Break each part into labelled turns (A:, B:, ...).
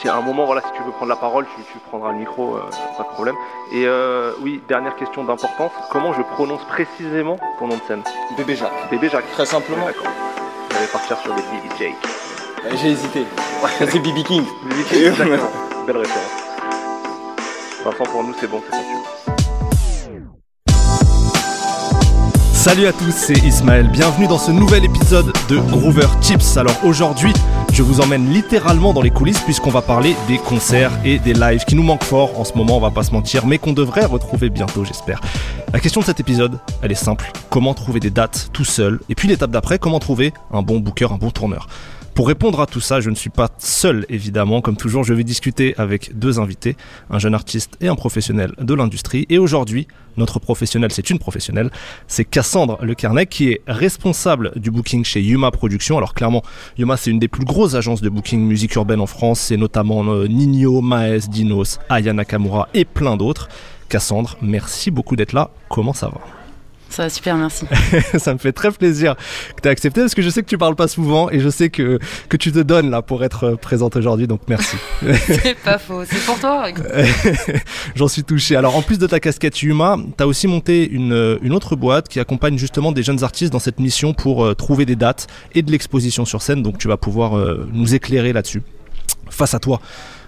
A: Si à un moment, voilà, si tu veux prendre la parole, tu, tu prendras le micro, euh, pas de problème. Et euh, oui, dernière question d'importance, comment je prononce précisément ton nom de scène
B: Bébé Jacques.
A: Bébé Jacques.
B: Très simplement.
A: D'accord. Je vais partir sur des Baby Jake.
B: Euh, J'ai hésité. C'est BB King.
A: Baby Jake, exactement. Belle référence. Vincent, pour nous, c'est bon, c'est conçu.
C: Salut à tous, c'est Ismaël. Bienvenue dans ce nouvel épisode de Groover Tips. Alors aujourd'hui, je vous emmène littéralement dans les coulisses puisqu'on va parler des concerts et des lives qui nous manquent fort en ce moment, on va pas se mentir, mais qu'on devrait retrouver bientôt, j'espère. La question de cet épisode, elle est simple. Comment trouver des dates tout seul? Et puis l'étape d'après, comment trouver un bon booker, un bon tourneur? Pour répondre à tout ça, je ne suis pas seul évidemment. Comme toujours, je vais discuter avec deux invités, un jeune artiste et un professionnel de l'industrie. Et aujourd'hui, notre professionnel, c'est une professionnelle, c'est Cassandre Le Carnec qui est responsable du booking chez Yuma Productions. Alors clairement, Yuma c'est une des plus grosses agences de booking musique urbaine en France. C'est notamment euh, Nino, Maes, Dinos, Aya Nakamura et plein d'autres. Cassandre, merci beaucoup d'être là. Comment ça va?
D: Ça va super, merci.
C: ça me fait très plaisir que tu aies accepté parce que je sais que tu parles pas souvent et je sais que, que tu te donnes là pour être présente aujourd'hui, donc merci.
D: c'est pas faux, c'est pour toi.
C: J'en suis touché. Alors en plus de ta casquette Yuma, tu as aussi monté une, une autre boîte qui accompagne justement des jeunes artistes dans cette mission pour euh, trouver des dates et de l'exposition sur scène, donc tu vas pouvoir euh, nous éclairer là-dessus. Face à toi,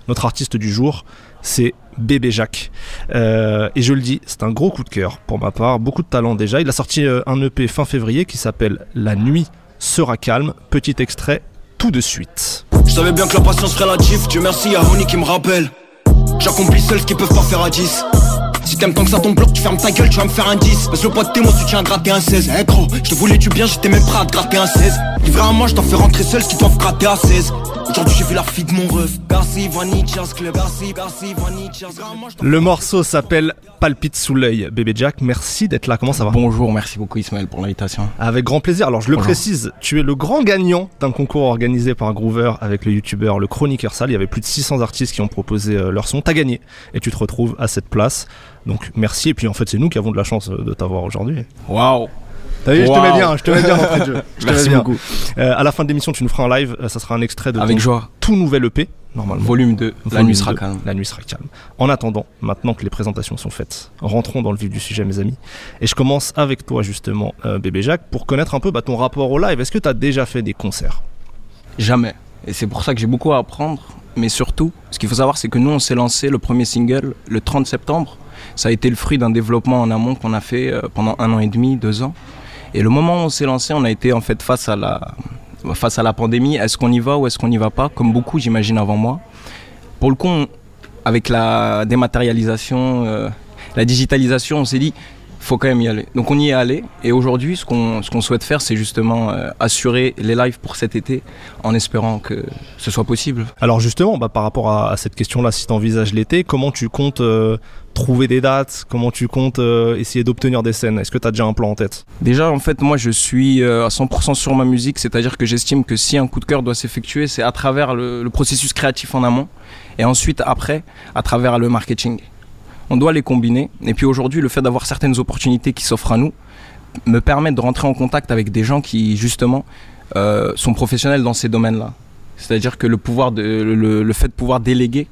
C: notre artiste du jour, c'est Bébé Jacques. Euh, et je le dis, c'est un gros coup de cœur pour ma part, beaucoup de talent déjà. Il a sorti euh, un EP fin février qui s'appelle La nuit sera calme. Petit extrait tout de suite.
E: Je savais bien que la patience serait relative, Dieu merci à Honey qui me rappelle. J'accomplis seul ce qu'ils peuvent pas faire à 10. Si t'aimes tant que ça ton bloc, tu fermes ta gueule, tu vas me faire un 10. Parce que le pote t'es moi, tu tiens à gratter un 16. Eh gros, je te voulais du bien, j'étais même prêt à te gratter un 16. Livré à moi, je t'en fais rentrer seul, ce qu'ils doivent gratter à 16. Aujourd'hui, j'ai vu la fille de mon ref. Bercy, Vanitchas Club, Bercy, Bercy, Vanitchas
C: Le morceau s'appelle Palpite sous l'œil. Bébé Jack, merci d'être là. Comment ça va
B: Bonjour, merci beaucoup Ismaël pour l'invitation.
C: Avec grand plaisir. Alors je le
B: Bonjour.
C: précise, tu es le grand gagnant d'un concours organisé par Groover avec le youtubeur Le Chroniqueur Sale. Il y avait plus de 600 artistes qui ont proposé euh, leur son. T'as gagné et tu te retrouves à cette place. Donc merci. Et puis en fait, c'est nous qui avons de la chance euh, de t'avoir aujourd'hui.
B: Waouh
C: T'as vu, je te
B: Wow.
C: mets bien, je te mets bien. Je te mets bien.
B: beaucoup.
C: Euh, à la fin de l'émission, tu nous feras un live. euh, Ça sera un extrait de
B: Avec
C: ton
B: joie.
C: tout nouvel EP, normalement.
B: Volume 2, la nuit sera
C: 2.
B: calme.
C: La nuit sera calme. En attendant, maintenant que les présentations sont faites, rentrons dans le vif du sujet, mes amis. Et je commence avec toi, justement, euh, bébé Jacques, pour connaître un peu bah, ton rapport au live. Est-ce que tu as déjà fait des concerts?
B: Jamais. Et c'est pour ça que j'ai beaucoup à apprendre. Mais surtout, ce qu'il faut savoir, c'est que nous, on s'est lancé le premier single le 30 septembre. Ça a été le fruit d'un développement en amont qu'on a fait euh, pendant un an et demi, deux ans. Et le moment où on s'est lancé, on a été en fait face à la, face à la pandémie. Est-ce qu'on y va ou est-ce qu'on n'y va pas? Comme beaucoup, j'imagine, avant moi. Pour le coup, avec la dématérialisation, euh, la digitalisation, on s'est dit, faut quand même y aller. Donc on y est allé. Et aujourd'hui, ce qu'on ce qu'on souhaite faire, c'est justement euh, assurer les lives pour cet été, en espérant que ce soit possible.
C: Alors justement, bah, par rapport à, à cette question-là, si tu envisages l'été, comment tu comptes euh, trouver des dates? Comment tu comptes euh, essayer d'obtenir des scènes? Est-ce que tu as déjà un plan en tête?
B: Déjà, en fait, moi, je suis à 100% sur ma musique, c'est-à-dire que j'estime que si un coup de cœur doit s'effectuer, c'est à travers le, le processus créatif en amont, et ensuite, après, à travers le marketing. On doit les combiner, et puis aujourd'hui, le fait d'avoir certaines opportunités qui s'offrent à nous me permet de rentrer en contact avec des gens qui, justement, euh, sont professionnels dans ces domaines-là. C'est-à-dire que le, pouvoir le, fait de pouvoir déléguer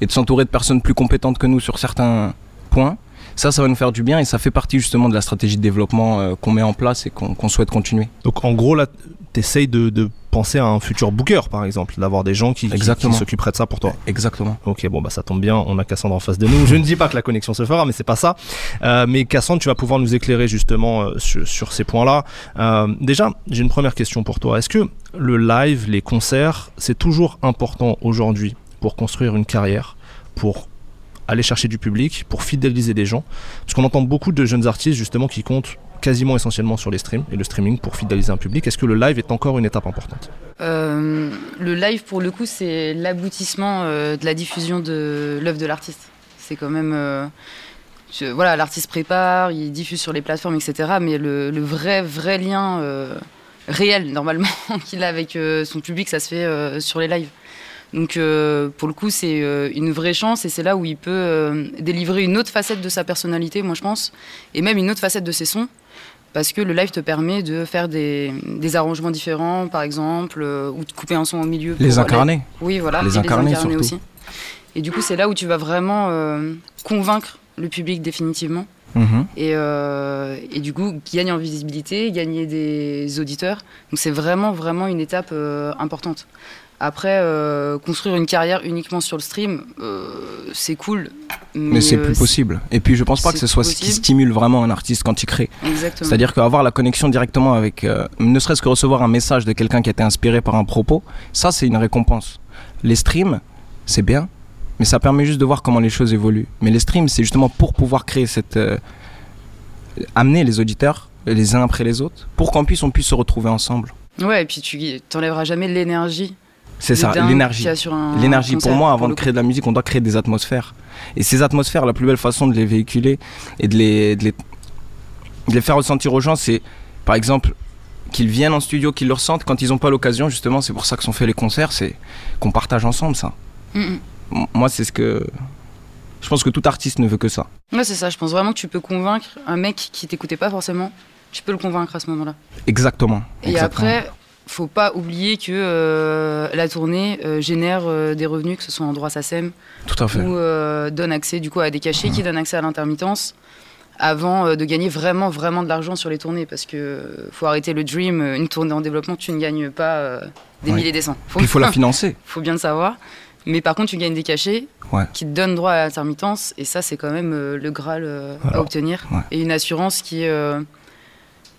B: et de s'entourer de personnes plus compétentes que nous sur certains points, ça, ça va nous faire du bien et ça fait partie justement de la stratégie de développement euh, qu'on met en place et qu'on qu'on souhaite continuer.
C: Donc en gros, là, tu essayes de, de penser à un futur booker, par exemple, d'avoir des gens qui, qui-
B: Exactement.
C: qui s'occuperaient de ça pour toi.
B: Exactement.
C: Ok, bon bah ça tombe bien, on a Cassandre en face de nous. Je ne dis pas que la connexion se fera, mais c'est pas ça. Euh, mais Cassandre, tu vas pouvoir nous éclairer justement euh, sur, sur ces points-là. Euh, déjà, j'ai une première question pour toi. Est-ce que le live, les concerts, c'est toujours important aujourd'hui pour construire une carrière, pour aller chercher du public, pour fidéliser des gens? Parce qu'on entend beaucoup de jeunes artistes justement qui comptent quasiment essentiellement sur les streams et le streaming pour fidéliser un public. Est-ce que le live est encore une étape importante?
D: Euh, le live, pour le coup, c'est l'aboutissement euh, de la diffusion de l'œuvre de l'artiste. C'est quand même. euh, voilà, l'artiste prépare, il diffuse sur les plateformes, etc. Mais le, le vrai, vrai lien réel, normalement, qu'il a avec son public, ça se fait sur les lives. Donc, euh, pour le coup, c'est euh, une vraie chance et c'est là où il peut euh, délivrer une autre facette de sa personnalité, moi je pense, et même une autre facette de ses sons. Parce que le live te permet de faire des, des arrangements différents, par exemple, ou de couper un son au milieu.
B: Les incarner.
D: Oui, voilà.
B: Les incarner
D: aussi. Et du coup, c'est là où tu vas vraiment convaincre le public définitivement.
B: Mhm.
D: Et, euh, et du coup, gagner en visibilité, gagner des auditeurs. Donc c'est vraiment, vraiment une étape euh, importante. Après, euh, construire une carrière uniquement sur le stream, euh, c'est cool. Mais,
B: Mais c'est
D: euh,
B: plus possible. Et puis je pense pas que ce soit ce qui stimule vraiment un artiste quand il crée.
D: Exactement.
B: C'est-à-dire qu'avoir la connexion directement avec, ne serait-ce que recevoir un message de quelqu'un qui a été inspiré par un propos, ça c'est une récompense. Les streams, c'est bien, mais ça permet juste de voir comment les choses évoluent. Mais les streams, c'est justement pour pouvoir créer cette, euh, amener les auditeurs les uns après les autres, pour qu'en puisse on puisse se retrouver ensemble.
D: Ouais, et puis tu t'enlèveras jamais l'énergie.
B: C'est ça, l'énergie. L'énergie, pour moi, avant de créer de la musique, on doit créer des atmosphères. Et ces atmosphères, la plus belle façon de les véhiculer et de les, de les, de les faire ressentir aux gens, c'est par exemple qu'ils viennent en studio, qu'ils le ressentent quand ils n'ont pas l'occasion, justement, c'est pour ça que sont faits les concerts, c'est qu'on partage ensemble ça.
D: Mm, mm.
B: Moi, c'est ce que. Je pense que tout artiste ne veut que ça.
D: Ouais, c'est ça. Je pense vraiment que tu peux convaincre un mec qui t'écoutait pas forcément. Tu peux le convaincre à ce moment-là.
B: Exactement.
D: Et
B: exactement.
D: après, faut pas oublier que euh, la tournée euh, génère euh, des revenus, que ce soit en droit SACEM,
B: Tout à fait.
D: ou donne accès du coup à des cachets qui donnent accès à l'intermittence avant de gagner vraiment vraiment de l'argent sur les tournées parce que faut arrêter le dream une tournée en développement tu ne gagnes pas des milliers des cents faut,
B: il faut la financer.
D: faut bien le savoir mais par contre tu gagnes des cachets
B: Ouais.
D: qui te donnent droit à l'intermittence et ça c'est quand même le graal à obtenir
B: ouais.
D: et une assurance qui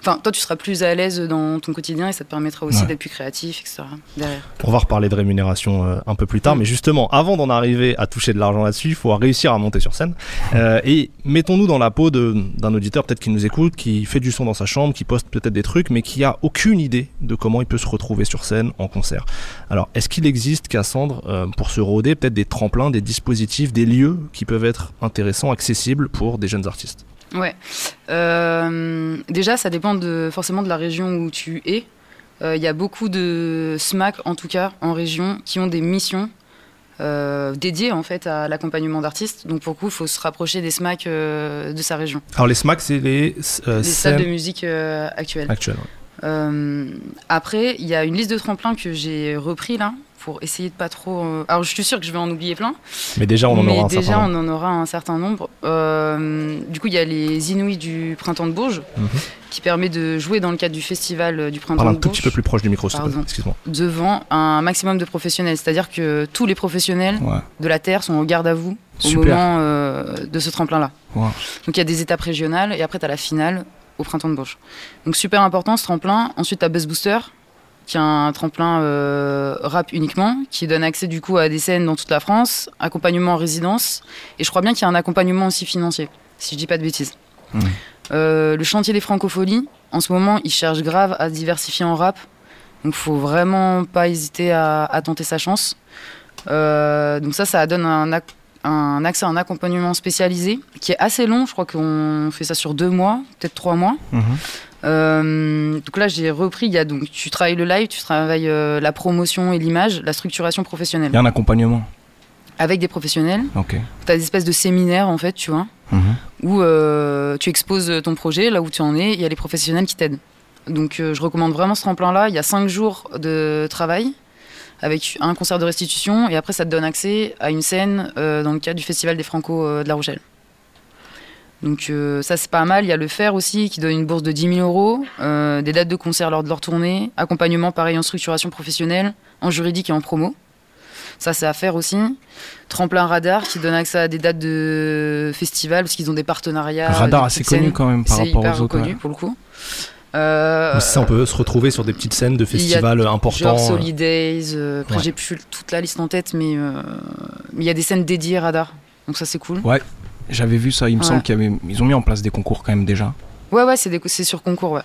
D: Enfin, toi, tu seras plus à l'aise dans ton quotidien et ça te permettra aussi
B: Ouais.
D: d'être plus créatif, etc. Derrière.
C: On va reparler de rémunération euh, un peu plus tard, mais justement, avant d'en arriver à toucher de l'argent là-dessus, il faut réussir à monter sur scène. Euh, et mettons-nous dans la peau d'un auditeur peut-être qui nous écoute, qui fait du son dans sa chambre, qui poste peut-être des trucs, mais qui a aucune idée de comment il peut se retrouver sur scène en concert. Alors, est-ce qu'il existe, Cassandre, euh, pour se rôder, peut-être des tremplins, des dispositifs, des lieux qui peuvent être intéressants, accessibles pour des jeunes artistes?
D: Ouais. Euh, déjà, ça dépend de, forcément de la région où tu es. Euh, Il y a beaucoup de SMAC, en tout cas, en région, qui ont des missions euh, dédiées en fait à l'accompagnement d'artistes. Donc pour le coup, il faut se rapprocher des SMAC euh, de sa région.
C: Alors, les SMAC, c'est les euh,
D: les salles de musique euh, actuelles.
C: actuelles. ouais.
D: Euh, après, il y a une liste de tremplins que j'ai repris là pour essayer de pas trop. euh, Alors, je suis sûre que je vais en oublier plein.
C: Mais déjà, on en
D: mais
C: aura un
D: déjà,
C: certain nombre.
D: on en aura un certain nombre. Euh, du coup, il y a les Inouïs du Printemps de Bourges,
C: Mhm.
D: qui permet de jouer dans le cadre du festival euh, du Printemps
C: Parle un
D: de
C: tout
D: Bourges
C: petit peu plus proche du micro. Excuse-moi.
D: devant un maximum de professionnels. C'est-à-dire que tous les professionnels
B: Ouais.
D: de la Terre sont au garde à vous au
B: Super.
D: moment euh, de ce tremplin-là.
B: Wow.
D: Donc il y a des étapes régionales et après tu as la finale au printemps de Bourges. Donc super important ce tremplin. Ensuite tu as Buzz Booster qui est un tremplin euh, rap uniquement, qui donne accès du coup à des scènes dans toute la France, accompagnement en résidence, et je crois bien qu'il y a un accompagnement aussi financier, si je dis pas de bêtises.
B: Mhm.
D: Euh, le chantier des francopholies, en ce moment, il cherche grave à se diversifier en rap, donc faut vraiment pas hésiter à, à tenter sa chance. Euh, donc ça, ça donne un accès à un accompagnement spécialisé qui est assez long. Je crois qu'on fait ça sur deux mois, peut-être trois mois.
B: Mhm.
D: Euh, donc là, j'ai repris. Il y a donc tu travailles le live, tu travailles euh, la promotion et l'image, la structuration professionnelle
B: Il y a un accompagnement.
D: avec des professionnels.
B: Ok.
D: Tu as des espèces de séminaires en fait, tu vois,
B: Mhm.
D: où euh, tu exposes ton projet, là où tu en es. Il y a les professionnels qui t'aident. Donc je recommande vraiment ce tremplin-là. Il y a cinq jours de travail avec un concert de restitution et après ça te donne accès à une scène dans le cadre du Festival des Franco de La Rochelle. Donc euh, ça c'est pas mal. Il y a le FER aussi qui donne une bourse de 10 000 euros, euh, des dates de concert lors de leur tournée, accompagnement pareil en structuration professionnelle, en juridique et en promo. Ça c'est à faire aussi. Tremplin Radar qui donne accès à des dates de festival parce qu'ils ont des partenariats.
B: Radar assez connu quand même par rapport
D: hyper
B: aux autres. ouais.
D: pour le coup. Euh,
C: ça, on peut se retrouver sur des petites scènes de
D: il y a
C: festivals importants.
D: Genre
C: euh,
D: après
C: Ouais.
D: j'ai plus toute la liste en tête, mais mais il y a des scènes dédiées Radar, donc ça c'est cool.
B: J'avais vu ça, il me
D: Ouais.
B: semble qu'ils ont mis en place des concours quand même déjà.
D: Ouais, ouais, c'est sur concours, ouais.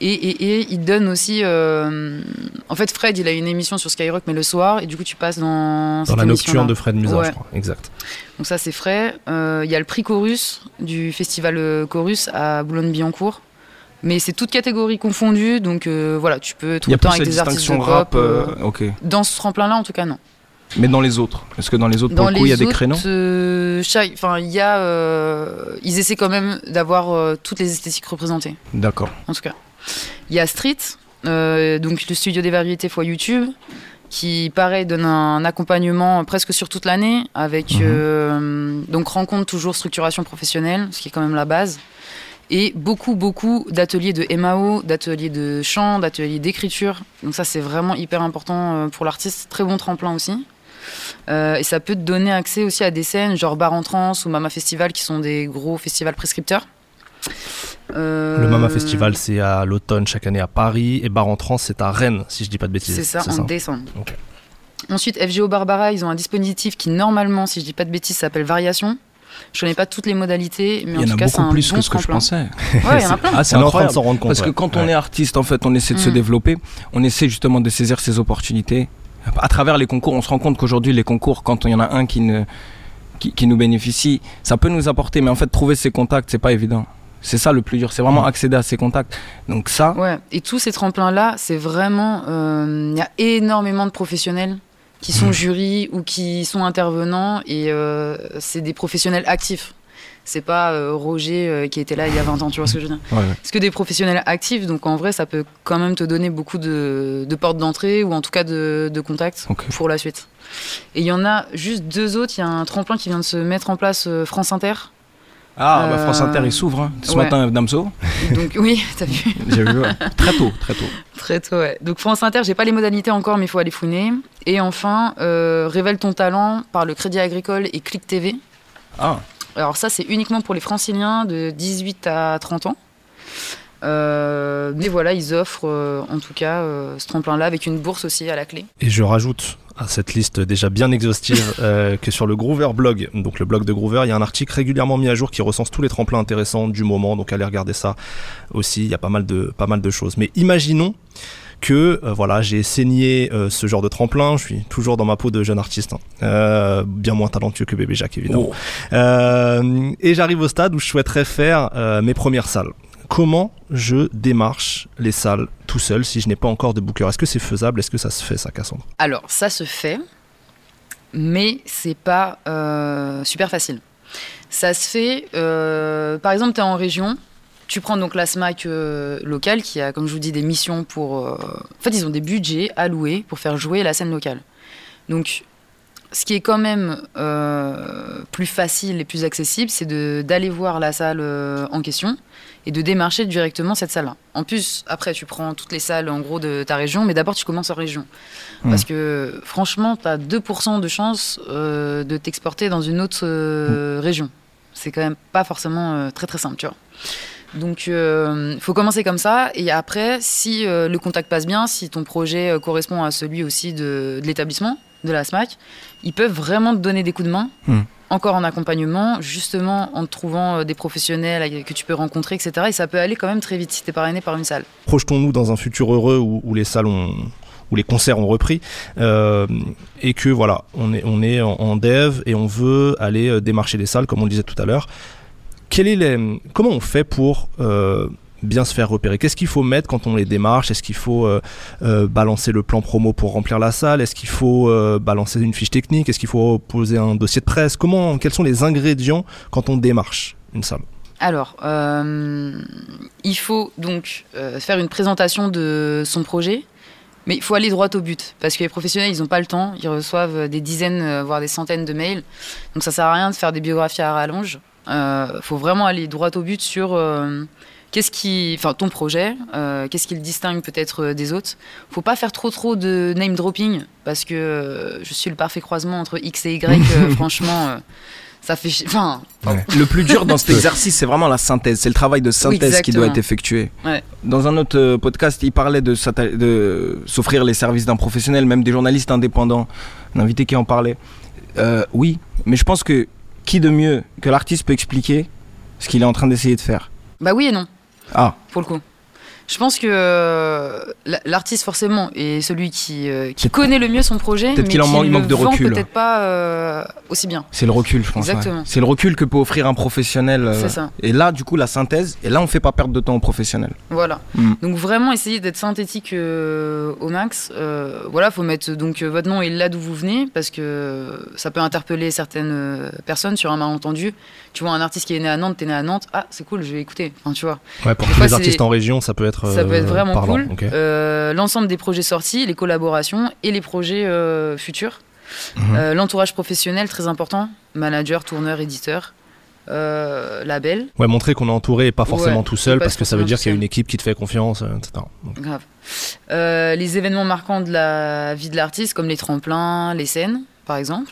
D: Et, et, et il donne aussi. euh, En fait, Fred, il a une émission sur Skyrock, mais le soir, et du coup, tu passes dans.
C: Dans
D: cette
C: la nocturne de Fred Musa,
D: Ouais.
C: je crois. Exact.
D: Donc, ça, c'est frais. Euh, Il y a le prix Chorus du festival euh, Chorus à Boulogne-Billancourt. Mais c'est toutes catégories confondues, donc euh, voilà, tu peux tout le temps avec des artistes de pop.
B: ok.
D: Dans ce tremplin-là, en tout cas, non.
B: Mais dans les autres Est-ce que dans les autres,
D: Dans
B: pour le coup, il y a des créneaux
D: euh, enfin, il y a, euh, ils essaient quand même d'avoir euh, toutes les esthétiques représentées,
B: D'accord.
D: en tout cas. Il y a Street, euh, donc le studio des variétés fois YouTube, qui pareil donne un accompagnement presque sur toute l'année, avec
B: Mhm.
D: donc rencontre toujours structuration professionnelle, ce qui est quand même la base, et beaucoup beaucoup d'ateliers de MAO, d'ateliers de chant, d'ateliers d'écriture. Donc ça c'est vraiment hyper important pour l'artiste, très bon tremplin aussi. Euh, et ça peut te donner accès aussi à des scènes genre Bar en Trans ou Mama Festival qui sont des gros festivals prescripteurs. Euh,
C: Le Mama Festival, c'est à l'automne chaque année à Paris. Et Bar en Trans, c'est à Rennes, si je dis pas de bêtises.
D: C'est ça, en décembre. Ensuite, FGO Barbara, ils ont un dispositif qui, normalement, si je dis pas de bêtises, s'appelle Variation. Je connais pas toutes les modalités, mais en
B: en
D: tout
B: a
D: cas, c'est un
B: plus
D: bon
B: que ce que je pensais.
D: Ouais, il y en a plein.
B: Ah, c'est
C: train de
B: incroyable.
C: s'en rendre compte.
B: Parce que
C: ouais.
B: quand on est artiste, en fait, on essaie de se
D: Mm.
B: développer, on essaie justement de saisir ces opportunités. À travers les concours, on se rend compte qu'aujourd'hui, les concours, quand il y en a un qui, ne, qui, qui nous bénéficie, ça peut nous apporter, mais en fait, trouver ces contacts, c'est pas évident. C'est ça le plus dur, c'est vraiment accéder à ces contacts. Donc ça,
D: Ouais, et tous ces tremplins-là, c'est vraiment. euh, Il y a énormément de professionnels qui sont
B: Mhm.
D: jurys ou qui sont intervenants, et euh, c'est des professionnels actifs. C'est pas euh, Roger euh, qui était là il y a 20 ans, tu vois ce que je veux dire
B: ouais, ouais.
D: C'est que des professionnels actifs, donc en vrai, ça peut quand même te donner beaucoup de, de portes d'entrée ou en tout cas de, de contacts pour la suite. Et il y en a juste deux autres. Il y a un tremplin qui vient de se mettre en place, euh, France Inter.
B: Ah, bah, France Inter, il s'ouvre. hein. Ce
D: ouais.
B: matin, Damso,
D: Donc oui, t'as vu
B: j'ai vu. ouais. Très tôt, très tôt.
D: Très tôt, ouais. Donc France Inter, j'ai pas les modalités encore, mais il faut aller fouiner. Et enfin, euh, Révèle ton talent par le Crédit Agricole et Click TV.
B: Ah,
D: Alors ça, c'est uniquement pour les franciliens de 18 à 30 ans. Euh, mais voilà, ils offrent euh, en tout cas euh, ce tremplin-là avec une bourse aussi à la clé.
C: Et je rajoute à cette liste déjà bien exhaustive que sur le Groover blog, donc le blog de Groover, il y a un article régulièrement mis à jour qui recense tous les tremplins intéressants du moment. Donc allez regarder ça aussi. Il y a pas mal de pas mal de choses. Mais imaginons que euh, voilà, j'ai saigné euh, ce genre de tremplin. Je suis toujours dans ma peau de jeune artiste, hein. Euh, bien moins talentueux que Bébé Jacques évidemment.
B: Oh.
C: Et j'arrive au stade où je souhaiterais faire mes premières salles. Comment je démarche les salles tout seul si je n'ai pas encore de booker? Est-ce que c'est faisable? Est-ce que ça se fait ça, Cassandre?
D: Alors, ça se fait, mais c'est pas super facile. Ça se fait, par exemple, tu es en région, tu prends donc la SMAC euh, locale qui a, comme je vous dis, des missions pour. euh, En fait, ils ont des budgets alloués pour faire jouer la scène locale. Donc, ce qui est quand même euh, plus facile et plus accessible, c'est d'aller voir la salle euh, en question et de démarcher directement cette salle-là. En plus, après, tu prends toutes les salles en gros de ta région, mais d'abord, tu commences en région. Parce que franchement, tu as 2% de chance de t'exporter dans une autre euh, région. C'est quand même pas forcément très très simple, tu vois. Donc, il faut commencer comme ça. Et après, si euh, le contact passe bien, si ton projet euh, correspond à celui aussi de, de l'établissement, de la SMAC, ils peuvent vraiment te donner des coups de main,
B: Hmm.
D: encore en accompagnement, justement en trouvant euh, des professionnels que tu peux rencontrer, etc. Et ça peut aller quand même très vite si tu es parrainé par une salle.
C: Projetons-nous dans un futur heureux où, où les salles ont où les concerts ont repris euh, et que voilà on est on est en, en dev et on veut aller euh, démarcher les salles comme on le disait tout à l'heure Comment on fait pour euh, bien se faire repérer? Qu'est-ce qu'il faut mettre quand on les démarche? Est-ce qu'il faut euh, euh, balancer le plan promo pour remplir la salle? Est-ce qu'il faut balancer une fiche technique? Est-ce qu'il faut poser un dossier de presse? Comment Quels sont les ingrédients quand on démarche une salle?
D: Alors, il faut donc faire une présentation de son projet, mais il faut aller droit au but, parce que les professionnels, ils n'ont pas le temps, ils reçoivent des dizaines, voire des centaines de mails, donc ça sert à rien de faire des biographies à rallonge. Il faut vraiment aller droit au but sur euh, qu'est-ce qui, enfin ton projet, euh, qu'est-ce qui le distingue peut-être euh, des autres. Faut pas faire trop trop de name dropping, parce que euh, je suis le parfait croisement entre X et Y, euh, franchement. euh, ça fait, enfin,
B: Le plus dur dans cet exercice, c'est vraiment la synthèse. C'est le travail de synthèse qui doit être effectué.
D: Ouais.
B: Dans un autre euh, podcast, il parlait de, s'offrir les services d'un professionnel, même des journalistes indépendants. Un invité qui en parlait. Euh, oui, mais je pense que qui de mieux que l'artiste peut expliquer ce qu'il est en train d'essayer de faire?
D: Bah oui et non.
B: Ah,
D: pour le coup. Je pense que euh, la- l'artiste forcément est celui qui, euh, qui connaît le mieux son projet, mais
B: peut-être qu'il en
D: qui
B: manque- il manque de recul.
D: peut-être pas euh, aussi bien.
B: c'est le recul, je pense. ouais.
D: Exactement.
B: C'est le recul que peut offrir un professionnel.
D: C'est ça.
B: Et là, du coup, la synthèse. Et là, on fait pas perdre de temps au professionnel.
D: Voilà.
B: Mm.
D: Donc vraiment essayer d'être synthétique au max. Voilà, faut mettre donc votre nom et là d'où vous venez parce que ça peut interpeller certaines personnes sur un malentendu. Tu vois un artiste qui est né à Nantes, t'es né à Nantes, ah c'est cool, je vais écouter. Enfin tu vois.
C: Ouais, pour tous les artistes
D: des-
C: en région, ça peut être.
D: Ça peut être
C: euh,
D: vraiment
C: parlant.
D: cool. Euh, L'ensemble des projets sortis, les collaborations et les projets euh, futurs.
B: Mhm.
D: Euh, L'entourage professionnel, très important. Manager, tourneur, éditeur, euh, label.
C: Ouais, montrer qu'on est entouré et pas forcément
D: Ouais,
C: tout seul, parce que ça veut dire qu'il y a une équipe qui te fait confiance, etc. Donc,
D: Grave. Euh, les événements marquants de la vie de l'artiste, comme les tremplins, les scènes, par exemple.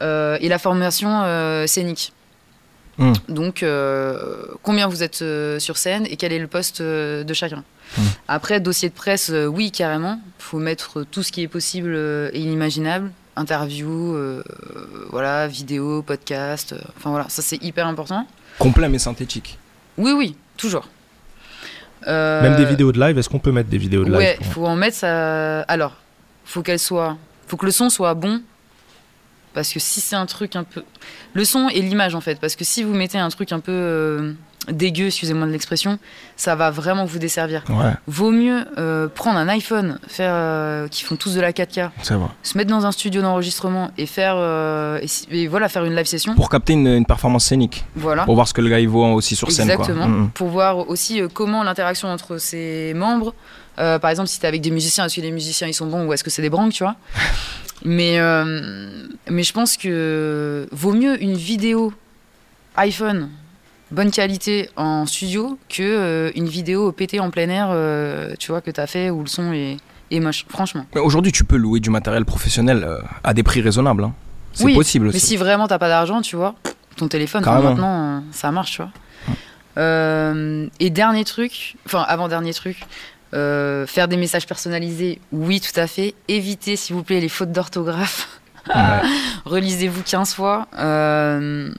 D: Et la formation scénique.
B: Mm.
D: Donc, euh, combien vous êtes euh, sur scène et quel est le poste euh, de chacun.
B: Mm.
D: Après, dossier de presse, euh, oui, carrément. Il faut mettre tout ce qui est possible et inimaginable. Interview, euh, voilà, vidéo, podcast. euh, Enfin voilà, ça c'est hyper important.
B: Complet mais synthétique.
D: Oui, oui, toujours. Euh,
C: Même des vidéos de live, est-ce qu'on peut mettre des vidéos de live
D: Ouais,
C: pour-
D: faut en mettre ça. Alors, faut qu'elle soit. Faut que le son soit bon. Parce que si c'est un truc un peu. Le son et l'image en fait. Parce que si vous mettez un truc un peu euh, dégueu, excusez-moi de l'expression, ça va vraiment vous desservir.
B: Ouais,
D: Vaut mieux euh, prendre un iPhone, faire, euh, qui font tous de la 4K,
B: c'est vrai.
D: se mettre dans un studio d'enregistrement et faire. euh, et, voilà, faire une live session.
B: Pour capter une, une performance scénique.
D: Voilà.
B: Pour voir ce que le gars il vaut aussi sur scène.
D: Exactement.
B: Mm, mm.
D: Pour voir aussi comment l'interaction entre ses membres. euh, par exemple, si tu avec des musiciens, est-ce que les musiciens ils sont bons ou est-ce que c'est des branques, tu vois? Mais, euh, mais je pense que vaut mieux une vidéo iPhone bonne qualité en studio que euh, une vidéo pétée en plein air, euh, tu vois, que tu as fait où le son est, est moche, franchement.
B: Mais aujourd'hui, tu peux louer du matériel professionnel euh, à des prix raisonnables. hein. C'est
D: Oui,
B: possible
D: Mais
B: aussi.
D: si vraiment t'as pas d'argent, tu vois, ton téléphone,
B: Carrément.
D: maintenant, ça marche, tu vois. Et dernier truc, enfin avant-dernier truc, euh, faire des messages personnalisés, oui, tout à fait. Évitez, s'il vous plaît, les fautes d'orthographe.
B: Ouais.
D: Relisez-vous 15 fois. Euh,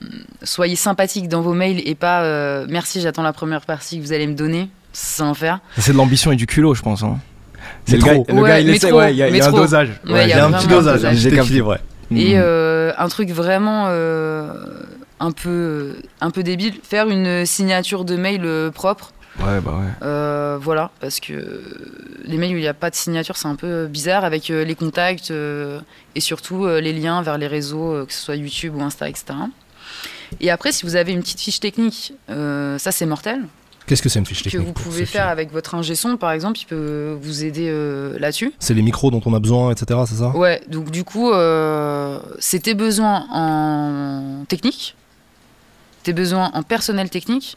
D: soyez sympathique dans vos mails et pas euh, merci, j'attends la première partie que vous allez me donner. C'est l'enfer.
B: C'est de l'ambition et du culot, je pense. hein. C'est le le
D: Ouais,
B: gars, il essaie,
D: trop,
B: ouais, il y a, y un dosage.
D: Ouais,
C: il y a un petit dosage, un petit
B: J'ai
C: équilibre, ouais.
D: Et
B: Mm.
D: euh, un truc vraiment euh, un, peu, un peu débile, faire une signature de mail propre.
B: Ouais, bah ouais.
D: Euh, voilà, parce que les mails où il n'y a pas de signature, c'est un peu bizarre avec euh, les contacts euh, et surtout euh, les liens vers les réseaux, euh, que ce soit YouTube ou Insta, etc. Et après, si vous avez une petite fiche technique, euh, ça c'est mortel,
C: Qu'est-ce que c'est une fiche
D: que
C: technique
D: vous
C: pour
D: pouvez faire avec votre ingé son, par exemple, il peut vous aider euh, là-dessus.
C: C'est les micros dont on a besoin, etc. C'est ça?
D: Ouais, donc du coup, euh, c'est tes besoins en technique, tes besoins en personnel technique,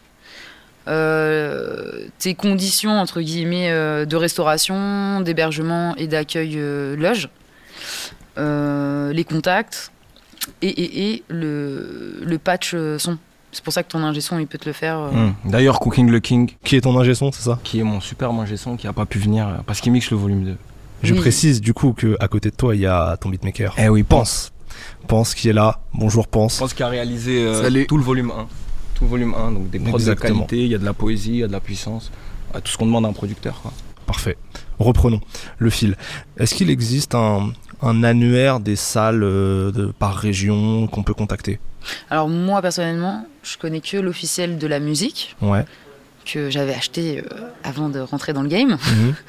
D: euh, tes conditions, entre guillemets, euh, de restauration, d'hébergement et d'accueil euh, loge, euh, les contacts et, et, et le, le patch son. C'est pour ça que ton ingé son, il peut te le faire. euh.
B: Mm. D'ailleurs, Cooking le King,
C: Qui est ton ingé son, c'est ça?
B: Qui est mon super ingé son, qui a pas pu venir parce qu'il mixe le volume 2.
C: Je
D: Oui.
C: précise du coup que à côté de toi, il y a ton beatmaker.
B: Eh oui, pense.
C: Pense. Qui est là. Bonjour, Pense.
B: Pense qu'il a réalisé euh, tout le volume 1. Volume 1, donc des prods de qualité, il y a de la poésie, il y a de la puissance. Ah, Tout ce qu'on demande à un producteur. Quoi.
C: Parfait. Reprenons le fil. Est-ce qu'il existe un, un annuaire des salles euh, de- par région qu'on peut contacter?
D: Alors moi, personnellement, je connais que l'officiel de la musique,
C: Ouais.
D: que j'avais acheté euh, avant de rentrer dans le game.
C: Mhm.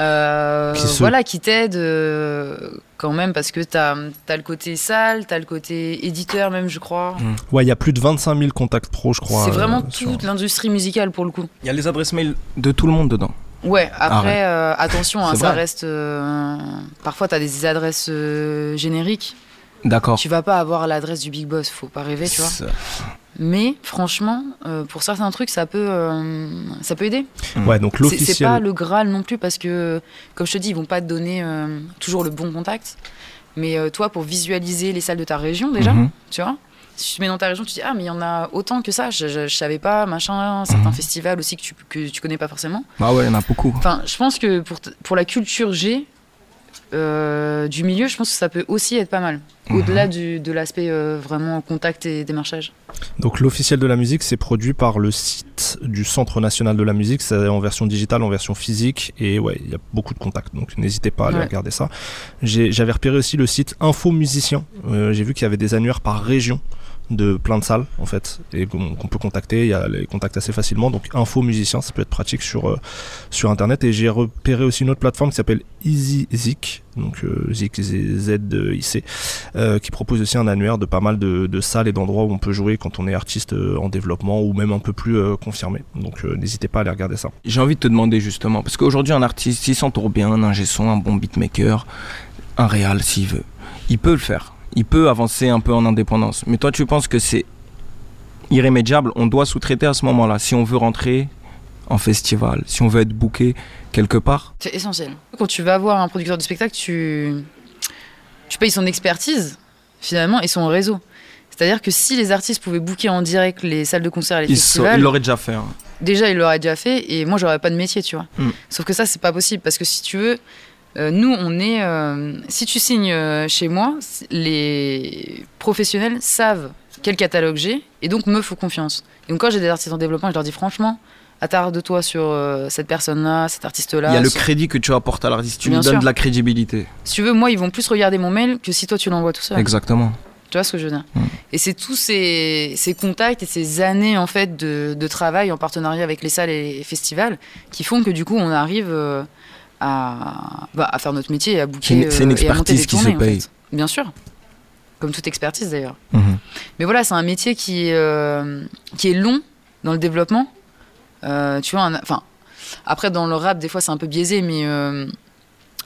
D: Euh,
C: Qui se-
D: voilà, qui t'aide euh, quand même parce que t'as as le côté salle, t'as le côté éditeur même, je crois.
C: Ouais, il y a plus de 25 000 contacts pro, je crois.
D: C'est vraiment
C: euh, sur-
D: toute l'industrie musicale pour le coup.
B: Il y a les adresses mail de tout le monde dedans.
D: Ouais, après,
B: Ah ouais.
D: euh, attention, hein, ça reste. euh, parfois, t'as des adresses euh, génériques.
B: D'accord.
D: Tu vas pas avoir l'adresse du big boss, faut pas rêver, tu vois. Mais franchement, euh, pour certains trucs, ça peut, euh, ça peut aider.
C: Ouais, donc
D: C'est- C'est
C: l'officiel.
D: pas le Graal non plus parce que, comme je te dis, ils vont pas te donner euh, toujours le bon contact. Mais euh, toi, pour visualiser les salles de ta région déjà,
B: Mhm.
D: tu vois, si tu te mets dans ta région, tu te dis ah mais il y en a autant que ça. Je, je, je savais pas, machin. Certains
B: Mhm.
D: festivals aussi que tu que tu connais pas forcément.
B: Ah ouais, il y en a beaucoup.
D: Enfin, je pense que pour t- pour la culture G euh, du milieu, je pense que ça peut aussi être pas mal.
B: Mhm.
D: Au-delà de l'aspect euh, vraiment contact et démarchage.
C: Donc l'officiel de la musique, c'est produit par le site du Centre national de la musique. C'est en version digitale, en version physique. Et ouais, il y a beaucoup de contacts. Donc n'hésitez pas à aller
D: Ouais.
C: regarder ça. J'avais repéré aussi le site Info Musicien. Euh, J'ai vu qu'il y avait des annuaires par région de plein de salles en fait et qu'on peut contacter il y a les contacts assez facilement. Donc info musicien ça peut être pratique sur euh, sur internet. Et j'ai repéré aussi une autre plateforme qui s'appelle EasyZic donc euh, Z euh, qui propose aussi un annuaire de pas mal de, de salles et d'endroits où on peut jouer quand on est artiste euh, en développement ou même un peu plus confirmé. Donc n'hésitez pas à aller regarder ça.
B: J'ai envie de te demander justement, parce qu'aujourd'hui un artiste, s'il s'entoure bien, un ingé son, un bon beatmaker, un réal s'il veut, il peut le faire. Il peut avancer un peu en indépendance. Mais toi tu penses que c'est irrémédiable, on doit sous-traiter à ce moment-là, si on veut rentrer en festival, si on veut être booké quelque part.
D: C'est essentiel. Quand tu vas voir un producteur de spectacle, tu, tu payes son expertise, finalement, et son réseau. C'est-à-dire que si les artistes pouvaient booker en direct les salles de concert et les festivals,
B: il l'aurait déjà fait. hein.
D: déjà, il l'aurait déjà fait, et moi, j'aurais pas de métier, tu vois.
B: Mm.
D: Sauf que ça, c'est pas possible, parce que si tu veux, euh, nous, on est. euh, si tu signes euh, chez moi, les professionnels savent quel catalogue j'ai, et donc me font confiance. Et donc, quand j'ai des artistes en développement, je leur dis franchement, attarde-toi sur euh, cette personne-là, cet artiste-là.
B: Il y a le crédit que tu apportes à l'artiste, tu lui donnes de la crédibilité.
D: Si tu veux, moi, ils vont plus regarder mon mail que si toi, tu l'envoies tout seul.
B: Exactement.
D: Tu vois ce que je veux dire? Et c'est tous ces, ces contacts et ces années en fait de, de travail en partenariat avec les salles et les festivals qui font que du coup on arrive euh, à, bah, à faire notre métier et à booker
B: C'est une- c'est une
D: euh,
B: expertise qui se
D: en
B: paye.
D: fait. Bien sûr. Comme toute expertise d'ailleurs.
B: Mhm.
D: Mais voilà, c'est un métier qui, est, euh, qui est long dans le développement. Euh, tu vois, enfin, après dans le rap, des fois c'est un peu biaisé, mais euh,